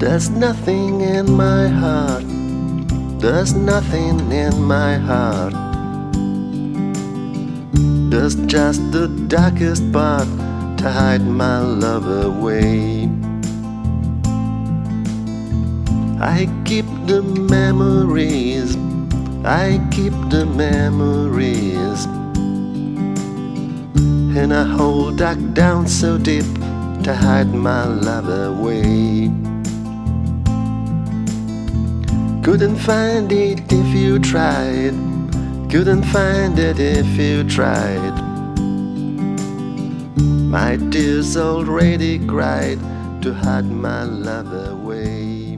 There's nothing in my heart. There's nothing in my heart. There's just the darkest part to hide my love away. I keep the memories. I keep the memories. And I hold dark down so deep to hide my love away. Couldn't find it if you tried. Couldn't find it if you tried. My tears already cried to hide my love away.